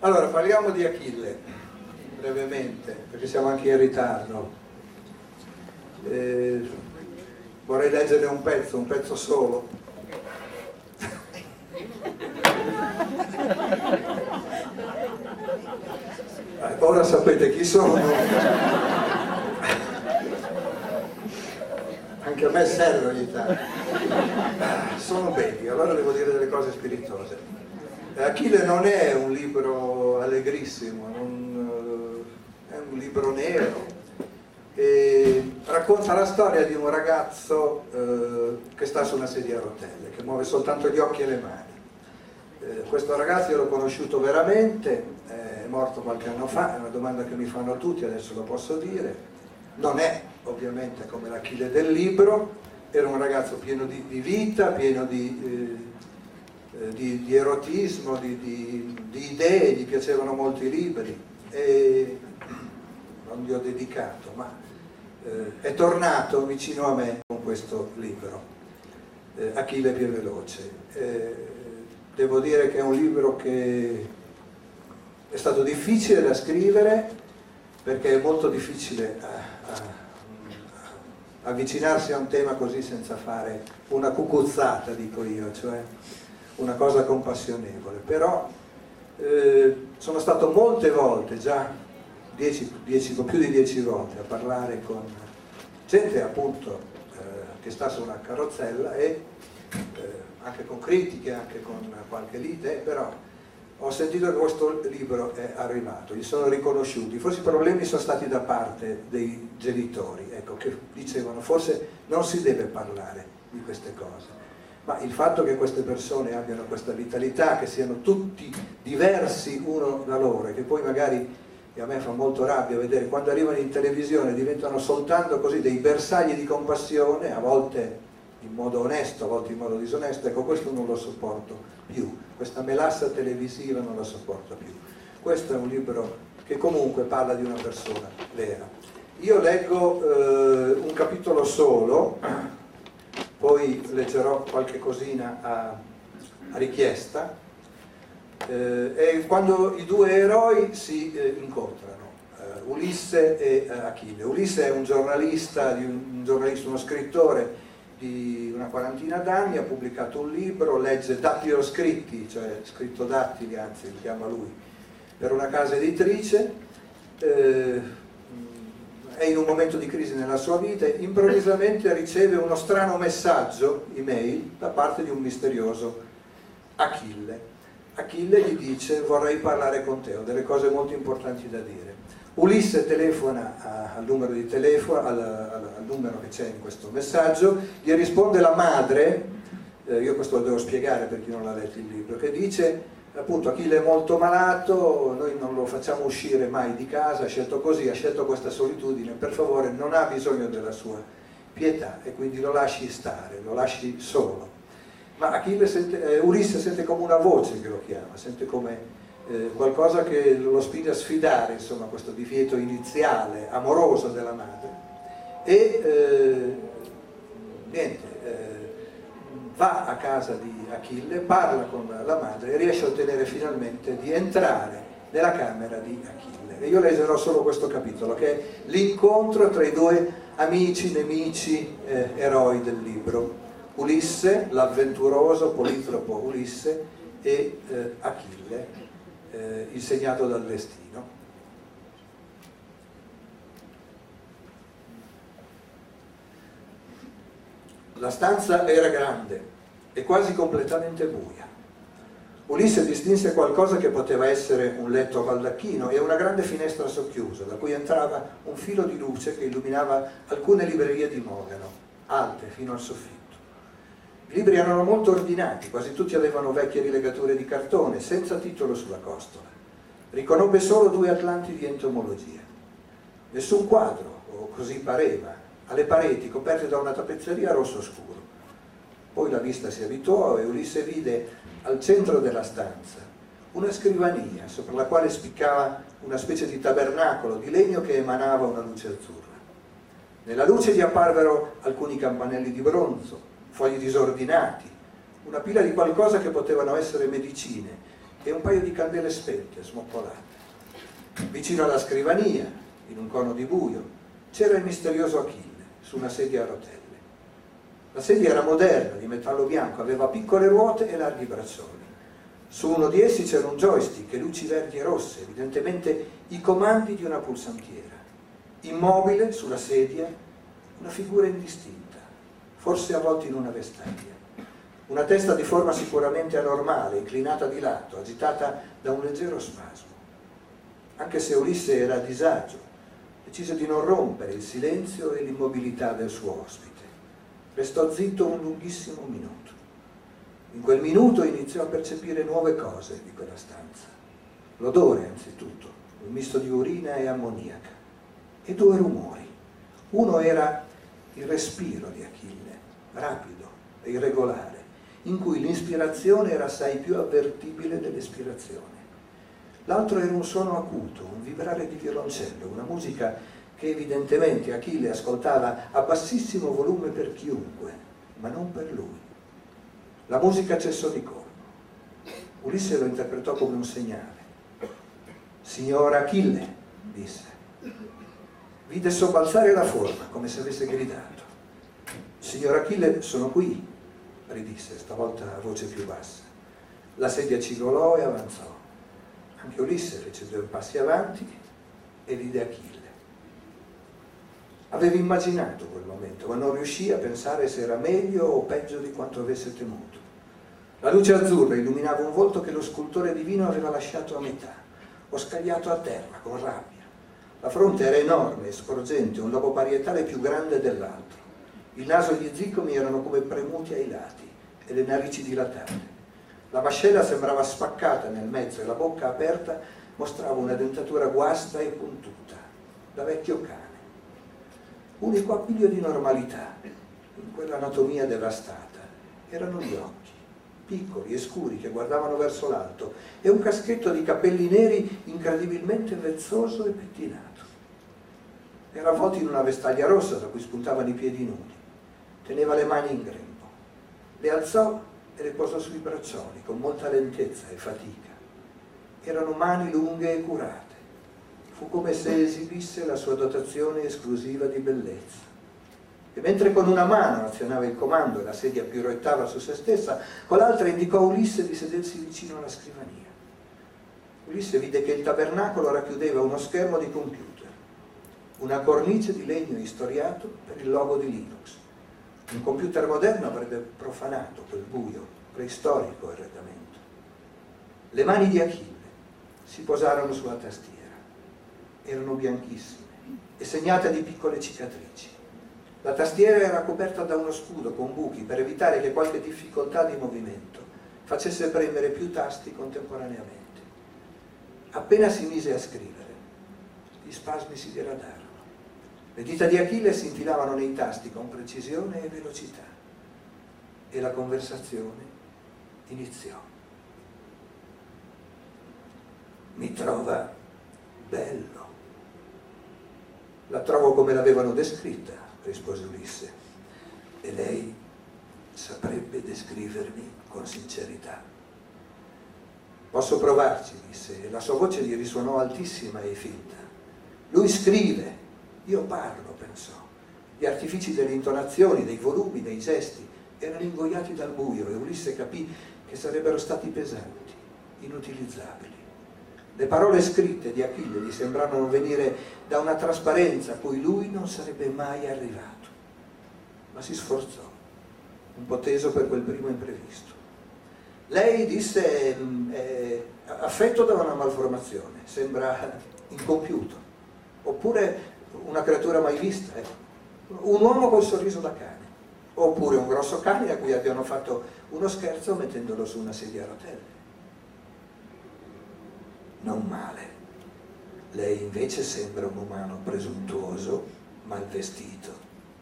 Allora, parliamo di Achille, brevemente, perché siamo anche in ritardo. Eh, vorrei leggere un pezzo, un pezzo solo. Eh, ora sapete chi sono. Anche a me serve ogni tanto. Sono belli, allora devo dire delle cose spirituose. Achille non è un libro allegrissimo, non, eh, è un libro nero. E racconta la storia di un ragazzo eh, che sta su una sedia a rotelle, che muove soltanto gli occhi e le mani. Eh, questo ragazzo io l'ho conosciuto veramente, è morto qualche anno fa, è una domanda che mi fanno tutti, adesso lo posso dire. Non è ovviamente come l'Achille del libro, era un ragazzo pieno di, di vita, pieno di eh, di, di, erotismo, di, di, di, idee, gli piacevano molto i libri e non gli ho dedicato, ma eh, è tornato vicino a me con questo libro, eh, Achille più veloce. Eh, devo dire che è un libro che è stato difficile da scrivere perché è molto difficile a, a, avvicinarsi a un tema così senza fare una cucuzzata, dico io, cioè una cosa compassionevole, però eh, sono stato molte volte, già dieci, dieci, più di dieci volte, a parlare con gente appunto eh, che sta su una carrozzella e eh, anche con critiche, anche con qualche lite, però ho sentito che questo libro è arrivato, gli sono riconosciuti, forse i problemi sono stati da parte dei genitori, ecco, che dicevano forse non si deve parlare di queste cose ma il fatto che queste persone abbiano questa vitalità, che siano tutti diversi uno da loro che poi magari, e a me fa molto rabbia vedere, quando arrivano in televisione diventano soltanto così dei bersagli di compassione, a volte in modo onesto, a volte in modo disonesto, ecco questo non lo sopporto più, questa melassa televisiva non la sopporto più. Questo è un libro che comunque parla di una persona vera. Io leggo eh, un capitolo solo, poi leggerò qualche cosina a, a richiesta, eh, è quando i due eroi si eh, incontrano, eh, Ulisse e eh, Achille. Ulisse è un giornalista, un, giornalista, uno scrittore di una quarantina d'anni, ha pubblicato un libro, legge dattilo scritti, cioè scritto dattili, anzi li chiama lui, per una casa editrice. È in un momento di crisi nella sua vita, improvvisamente riceve uno strano messaggio, email, da parte di un misterioso Achille. Achille gli dice vorrei parlare con te, ho delle cose molto importanti da dire. Ulisse telefona al numero di telefono, al, al, al numero che c'è in questo messaggio, gli risponde la madre, eh, io questo lo devo spiegare per chi non l'ha letto il libro, che dice appunto Achille è molto malato, noi non lo facciamo uscire mai di casa, ha scelto così, ha scelto questa solitudine, per favore non ha bisogno della sua pietà e quindi lo lasci stare, lo lasci solo. Ma Achille sente, eh, Ulisse sente come una voce che lo chiama, sente come eh, qualcosa che lo spinge a sfidare insomma, questo divieto iniziale, amoroso della madre. E eh, niente, eh, va a casa di Achille, parla con la madre e riesce a ottenere finalmente di entrare nella camera di Achille. E io leggerò solo questo capitolo, che è l'incontro tra i due amici, nemici, eh, eroi del libro. Ulisse, l'avventuroso politropo Ulisse e eh, Achille, eh, insegnato dal destino. La stanza era grande e quasi completamente buia. Ulisse distinse qualcosa che poteva essere un letto a baldacchino e una grande finestra socchiusa, da cui entrava un filo di luce che illuminava alcune librerie di Mogano, alte fino al soffitto. I libri erano molto ordinati, quasi tutti avevano vecchie rilegature di cartone, senza titolo sulla costola. Riconobbe solo due atlanti di entomologia. Nessun quadro, o così pareva, alle pareti coperte da una tappezzeria rosso scuro. Poi la vista si abituò e Ulisse vide al centro della stanza una scrivania sopra la quale spiccava una specie di tabernacolo di legno che emanava una luce azzurra. Nella luce gli apparvero alcuni campanelli di bronzo, fogli disordinati, una pila di qualcosa che potevano essere medicine, e un paio di candele spente, smoppolate. Vicino alla scrivania, in un cono di buio, c'era il misterioso Achille su una sedia a rotelle. La sedia era moderna, di metallo bianco, aveva piccole ruote e larghi braccioli. Su uno di essi c'era un joystick e luci verdi e rosse, evidentemente i comandi di una pulsantiera. Immobile sulla sedia, una figura indistinta, forse avvolta in una vestaglia. Una testa di forma sicuramente anormale, inclinata di lato, agitata da un leggero spasmo. Anche se Ulisse era a disagio, decise di non rompere il silenzio e l'immobilità del suo ospite. Restò zitto un lunghissimo minuto. In quel minuto iniziò a percepire nuove cose di quella stanza. L'odore, anzitutto, un misto di urina e ammoniaca, e due rumori. Uno era il respiro di Achille, rapido e irregolare, in cui l'inspirazione era assai più avvertibile dell'espirazione. L'altro era un suono acuto, un vibrare di violoncello, una musica che evidentemente Achille ascoltava a bassissimo volume per chiunque, ma non per lui. La musica cessò di colpo. Ulisse lo interpretò come un segnale. Signor Achille, disse. Vide sobbalzare la forma, come se avesse gridato. Signor Achille, sono qui, ridisse, stavolta a voce più bassa. La sedia cigolò e avanzò. Anche Ulisse fece due passi avanti e vide Achille. Aveva immaginato quel momento, ma non riuscì a pensare se era meglio o peggio di quanto avesse temuto. La luce azzurra illuminava un volto che lo scultore divino aveva lasciato a metà, o scagliato a terra con rabbia. La fronte era enorme e sporgente, un lobo parietale più grande dell'altro. Il naso e gli zigomi erano come premuti ai lati e le narici dilatate. La mascella sembrava spaccata nel mezzo e la bocca aperta mostrava una dentatura guasta e puntuta, da vecchio cane. Unico appiglio di normalità in quell'anatomia devastata erano gli occhi, piccoli e scuri che guardavano verso l'alto, e un caschetto di capelli neri incredibilmente vezzoso e pettinato. Era avvolto in una vestaglia rossa da cui spuntavano i piedi nudi. Teneva le mani in grembo. Le alzò e le posò sui braccioli con molta lentezza e fatica. Erano mani lunghe e curate. Fu come se esibisse la sua dotazione esclusiva di bellezza. E mentre con una mano azionava il comando e la sedia piroettava su se stessa, con l'altra indicò a Ulisse di sedersi vicino alla scrivania. Ulisse vide che il tabernacolo racchiudeva uno schermo di computer, una cornice di legno istoriato per il logo di Linux. Un computer moderno avrebbe profanato quel buio, preistorico arredamento. Le mani di Achille si posarono sulla tastiera. Erano bianchissime e segnate di piccole cicatrici. La tastiera era coperta da uno scudo con buchi per evitare che qualche difficoltà di movimento facesse premere più tasti contemporaneamente. Appena si mise a scrivere, gli spasmi si diradarono. Le dita di Achille si infilavano nei tasti con precisione e velocità e la conversazione iniziò. Mi trova bello. La trovo come l'avevano descritta, rispose Ulisse, e lei saprebbe descrivermi con sincerità. Posso provarci, disse, e la sua voce gli risuonò altissima e finta. Lui scrive, io parlo, pensò. Gli artifici delle intonazioni, dei volumi, dei gesti erano ingoiati dal buio e Ulisse capì che sarebbero stati pesanti, inutilizzabili. Le parole scritte di Achille gli sembrarono venire da una trasparenza a cui lui non sarebbe mai arrivato, ma si sforzò, un po' teso per quel primo imprevisto. Lei disse, eh, affetto da una malformazione, sembra incompiuto, oppure una creatura mai vista, ecco. un uomo col sorriso da cane, oppure un grosso cane a cui abbiano fatto uno scherzo mettendolo su una sedia a rotelle. Non male. Lei invece sembra un umano presuntuoso, mal vestito,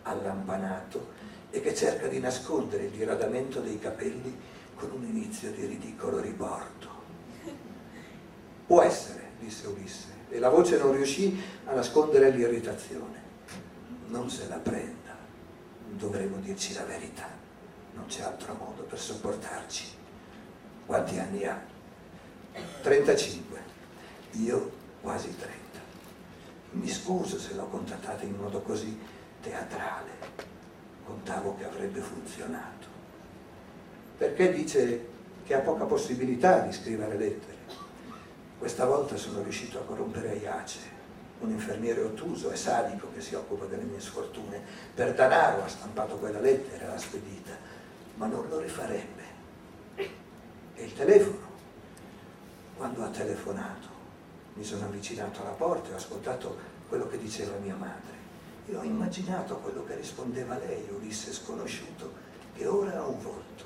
allampanato e che cerca di nascondere il diradamento dei capelli con un inizio di ridicolo riporto. Può essere, disse Ulisse, e la voce non riuscì a nascondere l'irritazione. Non se la prenda, dovremo dirci la verità, non c'è altro modo per sopportarci. Quanti anni ha? 35, io quasi 30. Mi scuso se l'ho contattata in modo così teatrale, contavo che avrebbe funzionato. Perché dice che ha poca possibilità di scrivere lettere. Questa volta sono riuscito a corrompere Aiace, un infermiere ottuso e sadico che si occupa delle mie sfortune. Per danaro ha stampato quella lettera e l'ha spedita, ma non lo rifarebbe. E il telefono? Quando ha telefonato, mi sono avvicinato alla porta e ho ascoltato quello che diceva mia madre. E ho immaginato quello che rispondeva lei, Ulisse sconosciuto, che ora ha un volto.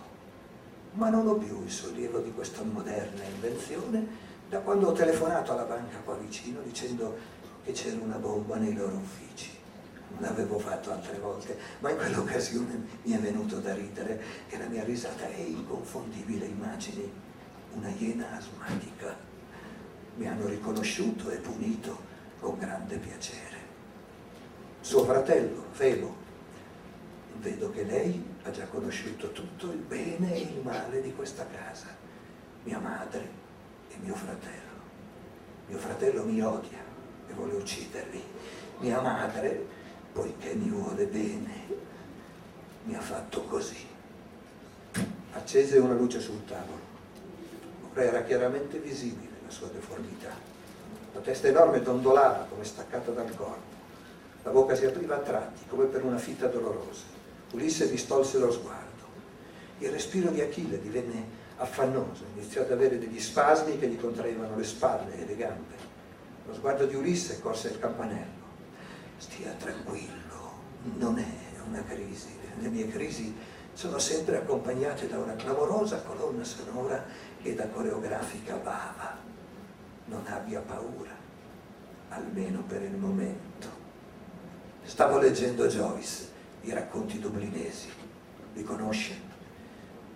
Ma non ho più il sollievo di questa moderna invenzione da quando ho telefonato alla banca qua vicino dicendo che c'era una bomba nei loro uffici. Non l'avevo fatto altre volte, ma in quell'occasione mi è venuto da ridere che la mia risata è inconfondibile. Immagini una iena asmatica. Mi hanno riconosciuto e punito con grande piacere. Suo fratello, Felo, vedo che lei ha già conosciuto tutto il bene e il male di questa casa. Mia madre e mio fratello. Mio fratello mi odia e vuole uccidermi. Mia madre, poiché mi vuole bene, mi ha fatto così. Accese una luce sul tavolo. Ora era chiaramente visibile la sua deformità. La testa enorme dondolava come staccata dal corpo. La bocca si apriva a tratti, come per una fitta dolorosa. Ulisse distolse lo sguardo. Il respiro di Achille divenne affannoso, iniziò ad avere degli spasmi che gli contraevano le spalle e le gambe. Lo sguardo di Ulisse corse il campanello. Stia tranquillo, non è una crisi. Le mie crisi sono sempre accompagnate da una clamorosa colonna sonora e da coreografica bava. Non abbia paura, almeno per il momento. Stavo leggendo Joyce, i racconti dublinesi. Li conosce?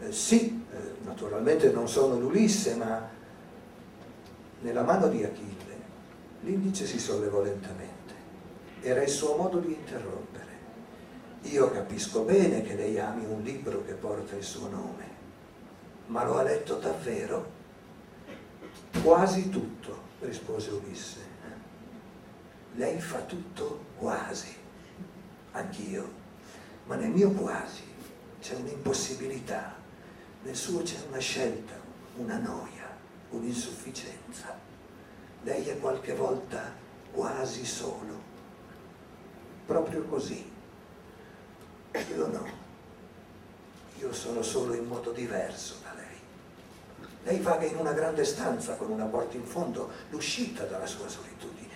Eh, sì, eh, naturalmente non sono l'Ulisse, ma nella mano di Achille l'indice si sollevò lentamente. Era il suo modo di interrompere. Io capisco bene che lei ami un libro che porta il suo nome, ma lo ha letto davvero? Quasi tutto, rispose Ulisse. Lei fa tutto quasi, anch'io, ma nel mio quasi c'è un'impossibilità nel suo c'è una scelta, una noia, un'insufficienza. Lei è qualche volta quasi solo, proprio così. Io no, io sono solo in modo diverso da lei. Lei vaga in una grande stanza con una porta in fondo, l'uscita dalla sua solitudine.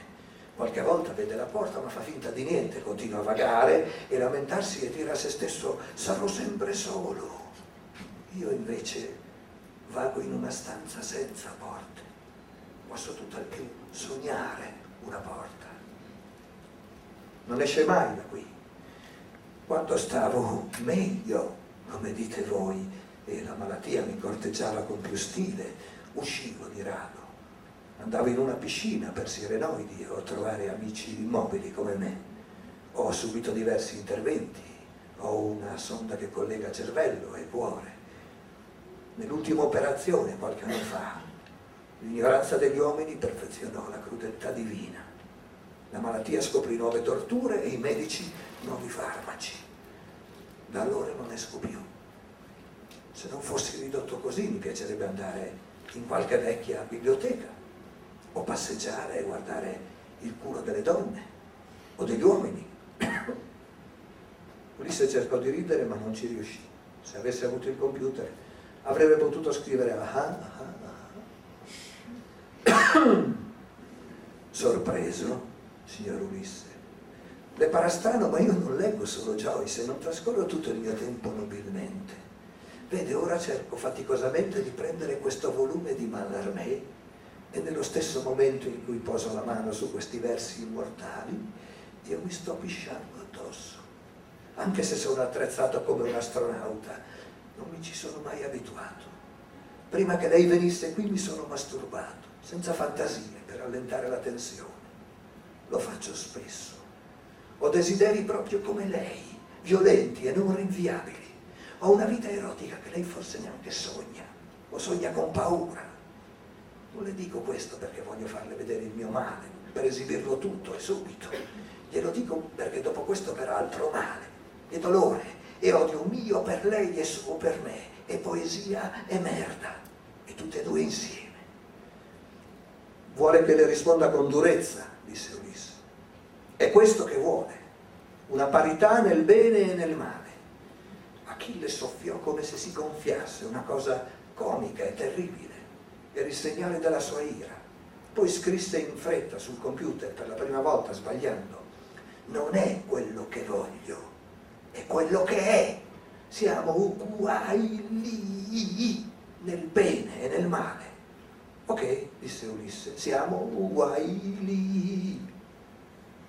Qualche volta vede la porta ma fa finta di niente, continua a vagare e lamentarsi e dire a se stesso sarò sempre solo io invece vago in una stanza senza porte, posso tutt'al più sognare una porta. Non esce mai da qui. Quando stavo meglio, come dite voi, e la malattia mi corteggiava con più stile, uscivo di rado. Andavo in una piscina per sirenoidi o trovare amici immobili come me. Ho subito diversi interventi, ho una sonda che collega cervello e cuore nell'ultima operazione qualche anno fa, l'ignoranza degli uomini perfezionò la crudeltà divina. La malattia scoprì nuove torture e i medici nuovi farmaci. Da allora non esco più. Se non fossi ridotto così mi piacerebbe andare in qualche vecchia biblioteca o passeggiare e guardare il culo delle donne o degli uomini. Ulisse cercò di ridere ma non ci riuscì. Se avesse avuto il computer avrebbe potuto scrivere ah, ah, ah. sorpreso signor Ulisse. Le pare strano ma io non leggo solo Joyce non trascorro tutto il mio tempo nobilmente. Vede ora cerco faticosamente di prendere questo volume di Mallarmé e nello stesso momento in cui poso la mano su questi versi immortali io mi sto pisciando addosso. Anche se sono attrezzato come un astronauta non mi ci sono mai abituato. Prima che lei venisse qui mi sono masturbato, senza fantasie, per allentare la tensione. Lo faccio spesso. Ho desideri proprio come lei, violenti e non rinviabili. Ho una vita erotica che lei forse neanche sogna, o sogna con paura. Non le dico questo perché voglio farle vedere il mio male, per esibirlo tutto e subito. Glielo dico perché dopo questo verrà altro male, e dolore, e odio mio per lei e suo per me, e poesia e merda, e tutte e due insieme. Vuole che le risponda con durezza, disse Ulisse. È questo che vuole, una parità nel bene e nel male. Achille soffiò come se si gonfiasse, una cosa comica e terribile. Era il segnale della sua ira. Poi scrisse in fretta sul computer per la prima volta, sbagliando. Non è quello che voglio, è quello che è. Siamo uguali nel bene e nel male. Ok, disse Ulisse, siamo uguali.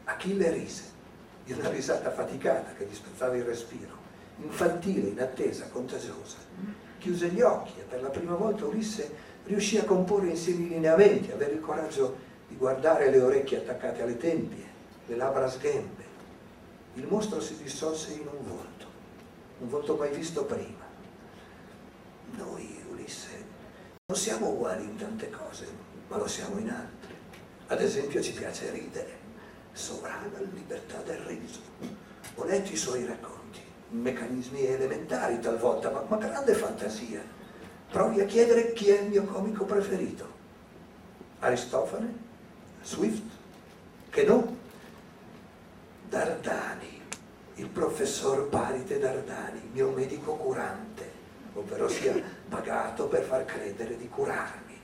Achille rise, di una risata faticata che gli spezzava il respiro, infantile, in attesa, contagiosa. Chiuse gli occhi e per la prima volta Ulisse riuscì a comporre insieme i lineamenti, avere il coraggio di guardare le orecchie attaccate alle tempie, le labbra sghembe. Il mostro si dissolse in un volto, un volto mai visto prima. Noi, Ulisse, non siamo uguali in tante cose, ma lo siamo in altre. Ad esempio ci piace ridere, sovrana libertà del riso. Ho letto i suoi racconti, meccanismi elementari talvolta, ma, ma grande fantasia provi a chiedere chi è il mio comico preferito. Aristofane? Swift? Che no? Dardani, il professor Paride Dardani, mio medico curante, ovvero sia pagato per far credere di curarmi.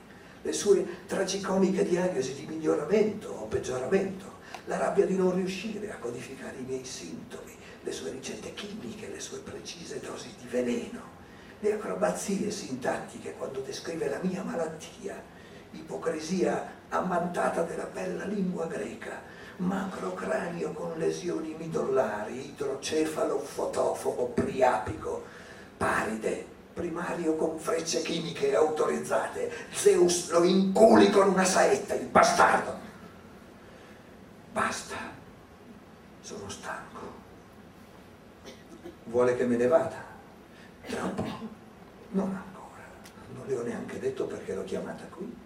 Le sue tragicomiche diagnosi di miglioramento o peggioramento, la rabbia di non riuscire a codificare i miei sintomi, le sue ricette chimiche, le sue precise dosi di veleno le acrobazie sintattiche quando descrive la mia malattia, ipocrisia ammantata della bella lingua greca, macrocranio con lesioni midollari, idrocefalo fotofobo priapico, paride, primario con frecce chimiche autorizzate, Zeus lo inculi con una saetta, il bastardo. Basta, sono stanco. Vuole che me ne vada? Troppo? Non ancora, non le ho neanche detto perché l'ho chiamata qui.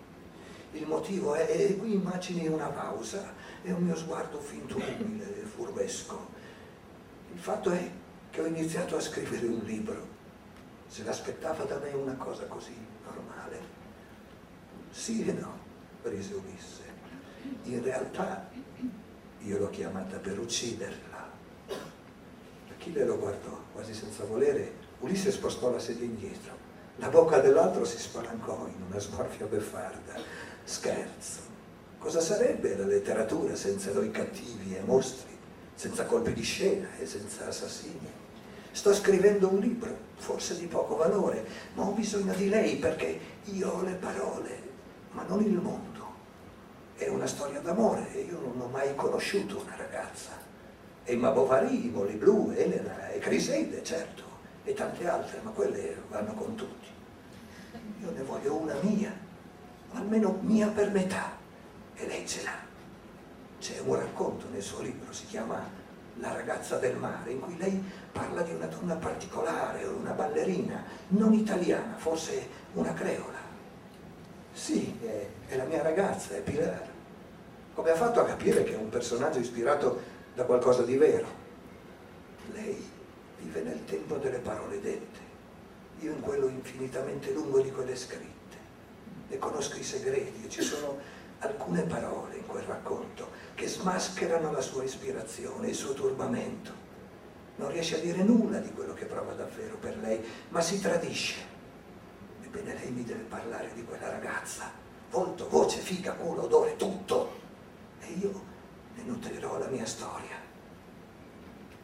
Il motivo è, e qui immagini una pausa e un mio sguardo finto umile, furbesco. Il fatto è che ho iniziato a scrivere un libro. Se l'aspettava da me una cosa così normale. Sì e no, rise Ulisse. In realtà io l'ho chiamata per ucciderla. Achille lo guardò quasi senza volere Ulisse spostò la sedia indietro. La bocca dell'altro si spalancò in una smorfia beffarda. Scherzo. Cosa sarebbe la letteratura senza eroi cattivi e mostri, senza colpi di scena e senza assassini? Sto scrivendo un libro, forse di poco valore, ma ho bisogno di lei perché io ho le parole, ma non il mondo. È una storia d'amore e io non ho mai conosciuto una ragazza. Emma Bovary, Molly Blue, Elena e Criseide, certo e tante altre, ma quelle vanno con tutti. Io ne voglio una mia, almeno mia per metà, e lei ce l'ha. C'è un racconto nel suo libro, si chiama La ragazza del mare, in cui lei parla di una donna particolare, una ballerina, non italiana, forse una creola. Sì, è, è la mia ragazza, è Pilar. Come ha fatto a capire che è un personaggio ispirato da qualcosa di vero? Lei vive nel tempo delle parole dette, io in quello infinitamente lungo di quelle scritte. Conosco i segreti e ci sono alcune parole in quel racconto che smascherano la sua ispirazione, il suo turbamento. Non riesce a dire nulla di quello che prova davvero per lei, ma si tradisce. Ebbene lei mi deve parlare di quella ragazza, volto, voce, figa, culo, odore, tutto. E io ne nutrirò la mia storia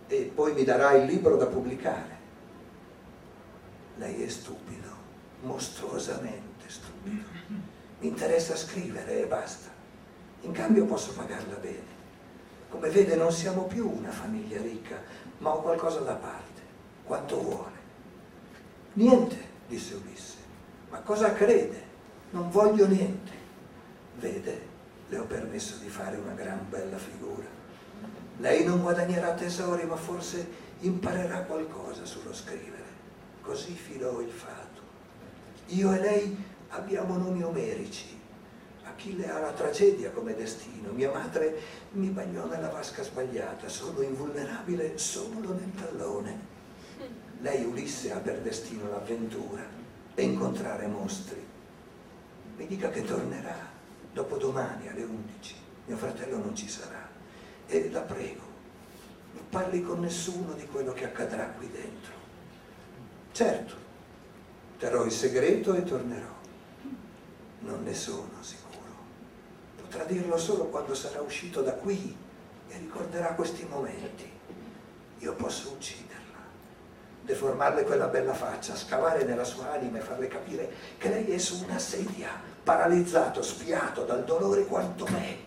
e poi mi darà il libro da pubblicare. Lei è stupido, mostruosamente stupido. Mi interessa scrivere e basta. In cambio posso pagarla bene. Come vede non siamo più una famiglia ricca, ma ho qualcosa da parte. Quanto vuole? Niente, disse Ulisse. Ma cosa crede? Non voglio niente. Vede, le ho permesso di fare una gran bella figura. Lei non guadagnerà tesori, ma forse imparerà qualcosa sullo scrivere. Così filò il fato. Io e lei abbiamo nomi omerici, Achille ha la tragedia come destino, mia madre mi bagnò nella vasca sbagliata, sono invulnerabile solo nel tallone. Lei Ulisse ha per destino l'avventura e incontrare mostri. Mi dica che tornerà dopodomani alle 11, mio fratello non ci sarà e la prego, non parli con nessuno di quello che accadrà qui dentro. Certo, terrò il segreto e tornerò. Non ne sono sicuro. Potrà dirlo solo quando sarà uscito da qui e ricorderà questi momenti. Io posso ucciderla, deformarle quella bella faccia, scavare nella sua anima e farle capire che lei è su una sedia, paralizzato, spiato dal dolore quanto me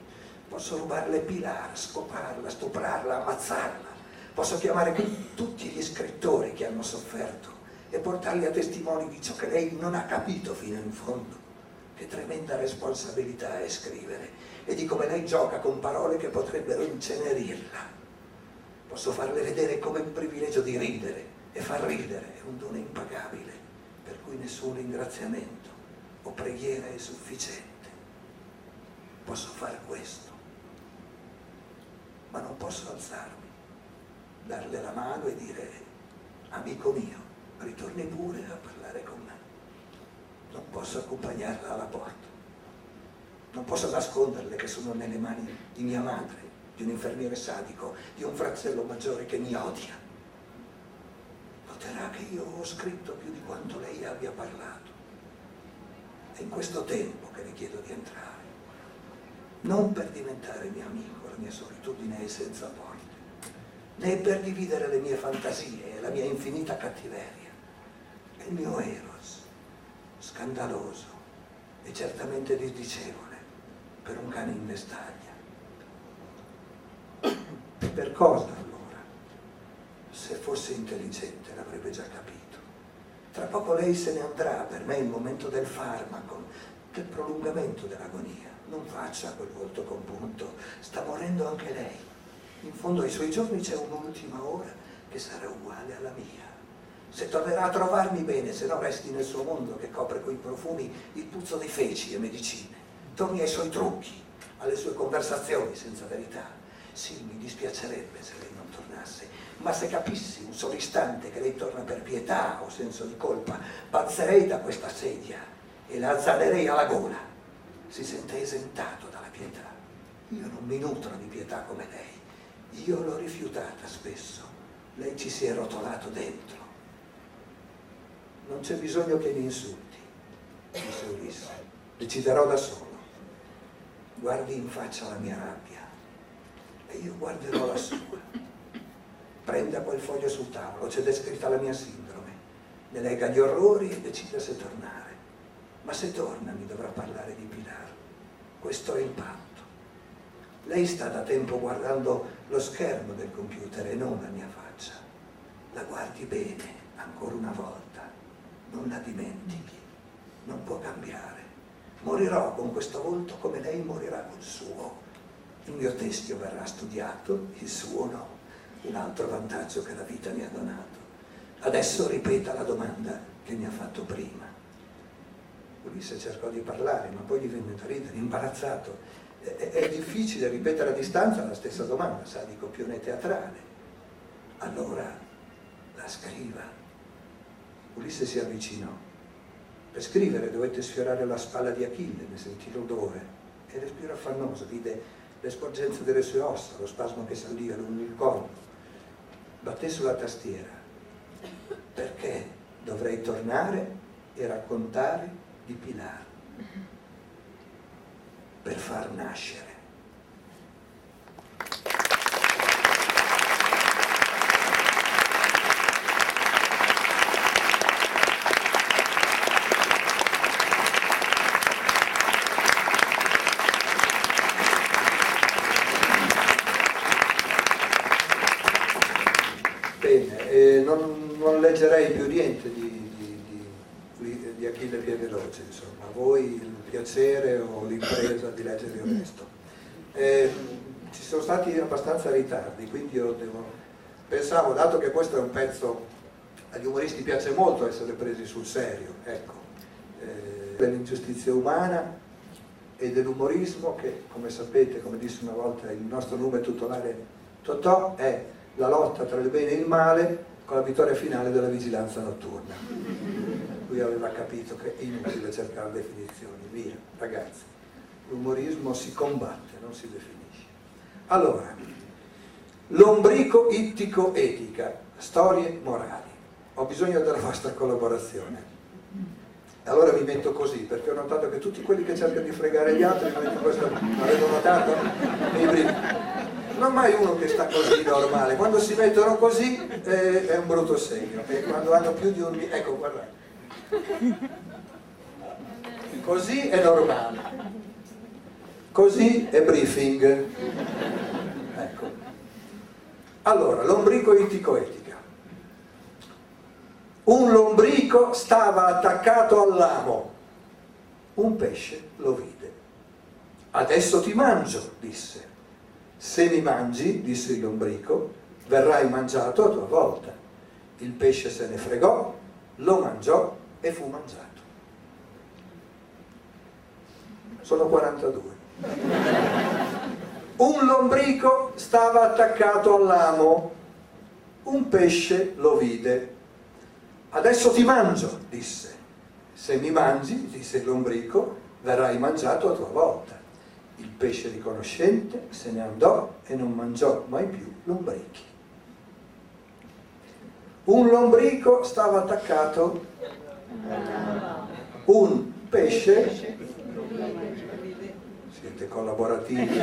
posso rubarle Pilar, scoparla, stuprarla, ammazzarla, posso chiamare tutti gli scrittori che hanno sofferto e portarli a testimoni di ciò che lei non ha capito fino in fondo. Che tremenda responsabilità è scrivere e di come lei gioca con parole che potrebbero incenerirla. Posso farle vedere come un privilegio di ridere e far ridere è un dono impagabile, per cui nessun ringraziamento o preghiera è sufficiente. Posso fare questo ma non posso alzarmi, darle la mano e dire, amico mio, ritorni pure a parlare con me. Non posso accompagnarla alla porta. Non posso nasconderle che sono nelle mani di mia madre, di un infermiere sadico, di un fratello maggiore che mi odia. Noterà che io ho scritto più di quanto lei abbia parlato. È in questo tempo che le chiedo di entrare, non per diventare mio amico, mia solitudine è senza porte, né per dividere le mie fantasie e la mia infinita cattiveria. È il mio eros, scandaloso e certamente disdicevole per un cane in vestaglia. Per cosa allora? Se fosse intelligente l'avrebbe già capito. Tra poco lei se ne andrà, per me è il momento del farmaco, del prolungamento dell'agonia non faccia quel volto compunto, sta morendo anche lei. In fondo ai suoi giorni c'è un'ultima ora che sarà uguale alla mia. Se tornerà a trovarmi bene, se no resti nel suo mondo che copre coi profumi il puzzo di feci e medicine. Torni ai suoi trucchi, alle sue conversazioni senza verità. Sì, mi dispiacerebbe se lei non tornasse, ma se capissi un solo istante che lei torna per pietà o senso di colpa, balzerei da questa sedia e la azzanerei alla gola si sente esentato dalla pietà. Io non mi nutro di pietà come lei, io l'ho rifiutata spesso, lei ci si è rotolato dentro. Non c'è bisogno che mi insulti, disse Ulisse, deciderò da solo. Guardi in faccia la mia rabbia e io guarderò la sua. Prenda quel foglio sul tavolo, c'è descritta la mia sindrome, ne legga gli orrori e decida se tornare. Ma se torna mi dovrà parlare di Pilar. Questo è il patto. Lei sta da tempo guardando lo schermo del computer e non la mia faccia. La guardi bene, ancora una volta. Non la dimentichi. Non può cambiare. Morirò con questo volto come lei morirà col suo. Il mio teschio verrà studiato, il suo no. Un altro vantaggio che la vita mi ha donato. Adesso ripeta la domanda che mi ha fatto prima. Ulisse cercò di parlare, ma poi gli venne da ridere, imbarazzato. È, è difficile ripetere a distanza la stessa domanda, sa, di copione teatrale. Allora la scriva. Ulisse si avvicinò. Per scrivere dovette sfiorare la spalla di Achille, ne sentì l'odore e respiro affannoso, vide le sporgenze delle sue ossa, lo spasmo che saliva lungo il corpo. Batté sulla tastiera. Perché dovrei tornare e raccontare di Pilar per far nascere. Bene, eh, non, non leggerei più niente di di Achille più veloce, insomma, a voi il piacere o l'impresa di leggere il resto. Eh, ci sono stati abbastanza ritardi, quindi io devo... pensavo, dato che questo è un pezzo, agli umoristi piace molto essere presi sul serio, ecco, eh, l'ingiustizia umana, e dell'umorismo che, come sapete, come disse una volta il nostro nome tutelare Totò, è la lotta tra il bene e il male con la vittoria finale della vigilanza notturna. Lui aveva capito che è inutile cercare definizioni, via, ragazzi, l'umorismo si combatte, non si definisce. Allora, lombrico ittico-etica, storie morali. Ho bisogno della vostra collaborazione. Allora mi metto così, perché ho notato che tutti quelli che cercano di fregare gli altri, questo, l'avevo notato? Non mai uno che sta così normale, quando si mettono così eh, è un brutto segno, e quando hanno più di un... ecco guardate. Così è normale, così è briefing. Ecco. Allora, lombrico itico-etica. Un lombrico stava attaccato all'amo. Un pesce lo vide. Adesso ti mangio, disse. Se mi mangi, disse il lombrico, verrai mangiato a tua volta. Il pesce se ne fregò, lo mangiò e fu mangiato. Sono 42. Un lombrico stava attaccato all'amo. Un pesce lo vide Adesso ti mangio, disse. Se mi mangi, disse il lombrico, verrai mangiato a tua volta. Il pesce riconoscente se ne andò e non mangiò mai più lombrichi. Un lombrico stava attaccato, un pesce, siete collaborativi,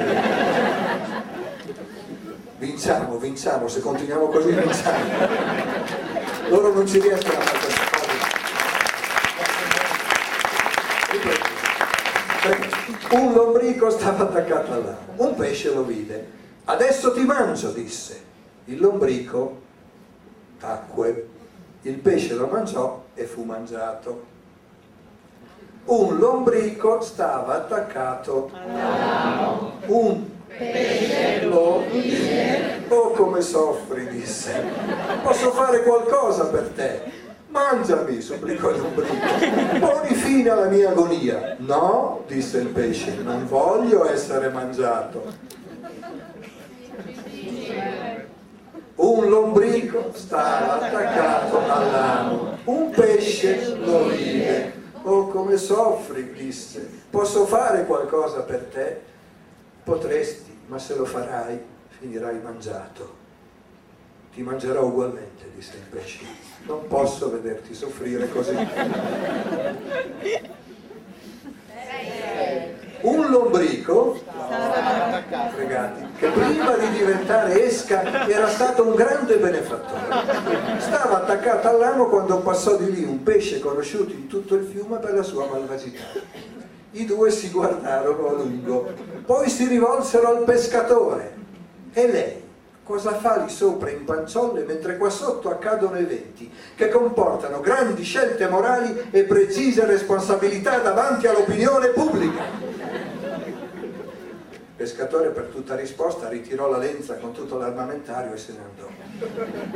vinciamo, vinciamo, se continuiamo così vinciamo. Loro non ci riescono a fare queste cose. Un lombrico stava attaccato all'amo, un pesce lo vide. Adesso ti mangio, disse. Il lombrico tacque, il pesce lo mangiò e fu mangiato. Un lombrico stava attaccato all'amo, un pesce lo vide Oh, come soffri, disse. Posso fare qualcosa per te? Mangiami, supplicò il lombrico. Poni fine alla mia agonia. No, disse il pesce, non voglio essere mangiato. Un lombrico stava attaccato all'amo. Un pesce lo vide. Oh, come soffri, disse. Posso fare qualcosa per te? Potresti, ma se lo farai finirai mangiato. Ti mangerò ugualmente, disse il pesce. Non posso vederti soffrire così. Un lombrico, che prima di diventare esca era stato un grande benefattore. Stava attaccato all'amo quando passò di lì un pesce conosciuto in tutto il fiume per la sua malvagità. I due si guardarono a lungo, poi si rivolsero al pescatore e lei cosa fa lì sopra in panciolle mentre qua sotto accadono eventi che comportano grandi scelte morali e precise responsabilità davanti all'opinione pubblica? pescatore per tutta risposta ritirò la lenza con tutto l'armamentario e se ne andò.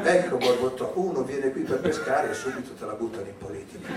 Ecco, borbottò, uno viene qui per pescare e subito te la buttano in politica.